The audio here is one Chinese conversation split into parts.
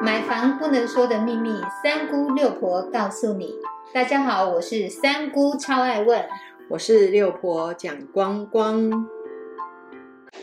买房不能说的秘密，三姑六婆告诉你。大家好，我是三姑，超爱问。我是六婆蒋光光。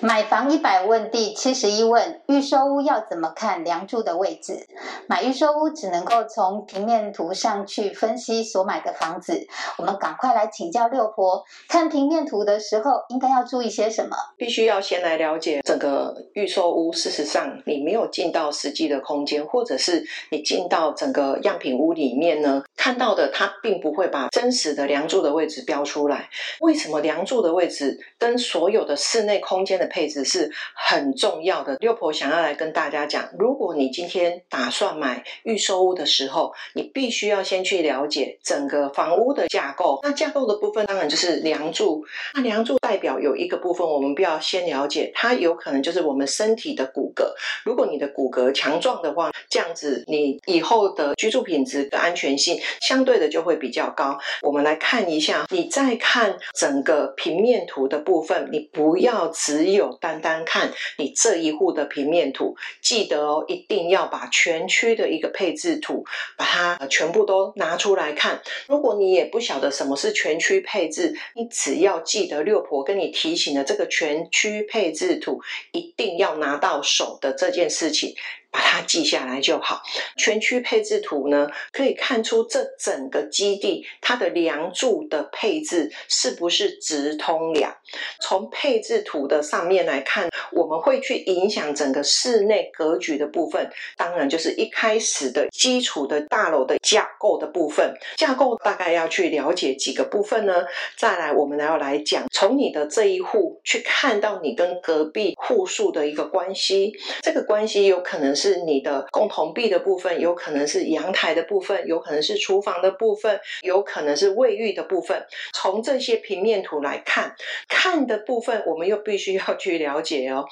买房一百问第七十一问：预售屋要怎么看梁柱的位置？买预售屋只能够从平面图上去分析所买的房子。我们赶快来请教六婆，看平面图的时候应该要注意些什么？必须要先来了解整个预售屋。事实上，你没有进到实际的空间，或者是你进到整个样品屋里面呢，看到的它并不会把真实的梁柱的位置标出来。为什么梁柱的位置跟所有的室内空间的配置是很重要的。六婆想要来跟大家讲，如果你今天打算买预售屋的时候，你必须要先去了解整个房屋的架构。那架构的部分当然就是梁柱。那梁柱代表有一个部分，我们必要先了解，它有可能就是我们身体的骨骼。如果你的骨骼强壮的话，这样子你以后的居住品质的安全性相对的就会比较高。我们来看一下，你再看整个平面图的部分，你不要只只有。单单看你这一户的平面图，记得哦，一定要把全区的一个配置图，把它全部都拿出来看。如果你也不晓得什么是全区配置，你只要记得六婆跟你提醒的这个全区配置图，一定要拿到手的这件事情。把它记下来就好。全区配置图呢，可以看出这整个基地它的梁柱的配置是不是直通梁。从配置图的上面来看，我们会去影响整个室内格局的部分。当然，就是一开始的基础的大楼的架构的部分。架构大概要去了解几个部分呢？再来，我们要来讲，从你的这一户去看到你跟隔壁户数的一个关系。这个关系有可能是。是你的共同壁的部分，有可能是阳台的部分，有可能是厨房的部分，有可能是卫浴的部分。从这些平面图来看，看的部分，我们又必须要去了解哦。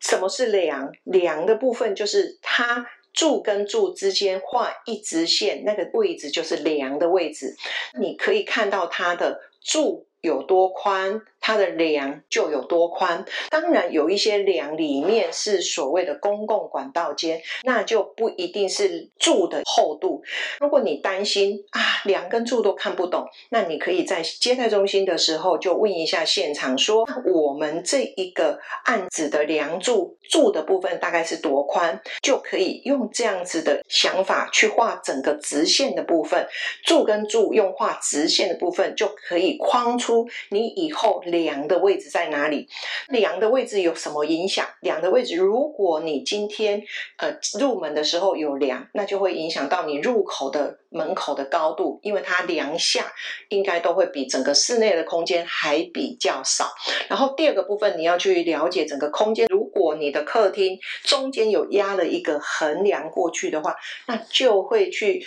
什么是梁？梁的部分就是它柱跟柱之间画一直线，那个位置就是梁的位置。你可以看到它的柱有多宽。它的梁就有多宽，当然有一些梁里面是所谓的公共管道间，那就不一定是柱的厚度。如果你担心啊梁跟柱都看不懂，那你可以在接待中心的时候就问一下现场，说我们这一个案子的梁柱柱的部分大概是多宽，就可以用这样子的想法去画整个直线的部分，柱跟柱用画直线的部分就可以框出你以后。梁的位置在哪里？梁的位置有什么影响？梁的位置，如果你今天呃入门的时候有梁，那就会影响到你入口的门口的高度，因为它梁下应该都会比整个室内的空间还比较少。然后第二个部分，你要去了解整个空间。如果你的客厅中间有压了一个横梁过去的话，那就会去。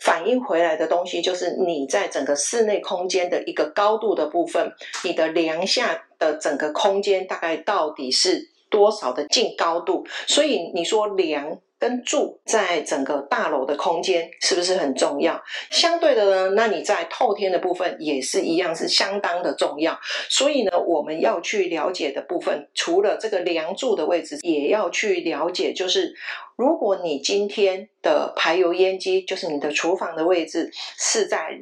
反映回来的东西就是你在整个室内空间的一个高度的部分，你的梁下的整个空间大概到底是多少的净高度？所以你说梁。跟住在整个大楼的空间是不是很重要？相对的呢，那你在透天的部分也是一样，是相当的重要。所以呢，我们要去了解的部分，除了这个梁柱的位置，也要去了解，就是如果你今天的排油烟机，就是你的厨房的位置是在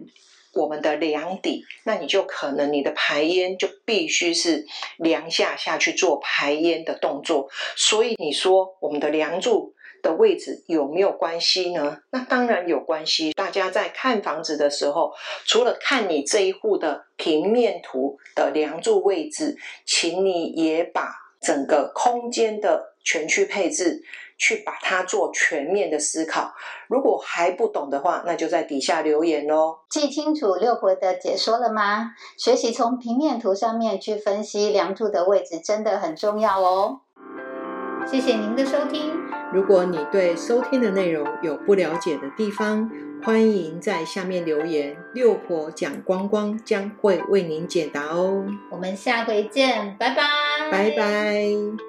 我们的梁底，那你就可能你的排烟就必须是梁下下去做排烟的动作。所以你说我们的梁柱。的位置有没有关系呢？那当然有关系。大家在看房子的时候，除了看你这一户的平面图的梁柱位置，请你也把整个空间的全区配置去把它做全面的思考。如果还不懂的话，那就在底下留言哦。记清楚六婆的解说了吗？学习从平面图上面去分析梁柱的位置，真的很重要哦。谢谢您的收听。如果你对收听的内容有不了解的地方，欢迎在下面留言，六婆讲光光将会为您解答哦。我们下回见，拜拜，拜拜。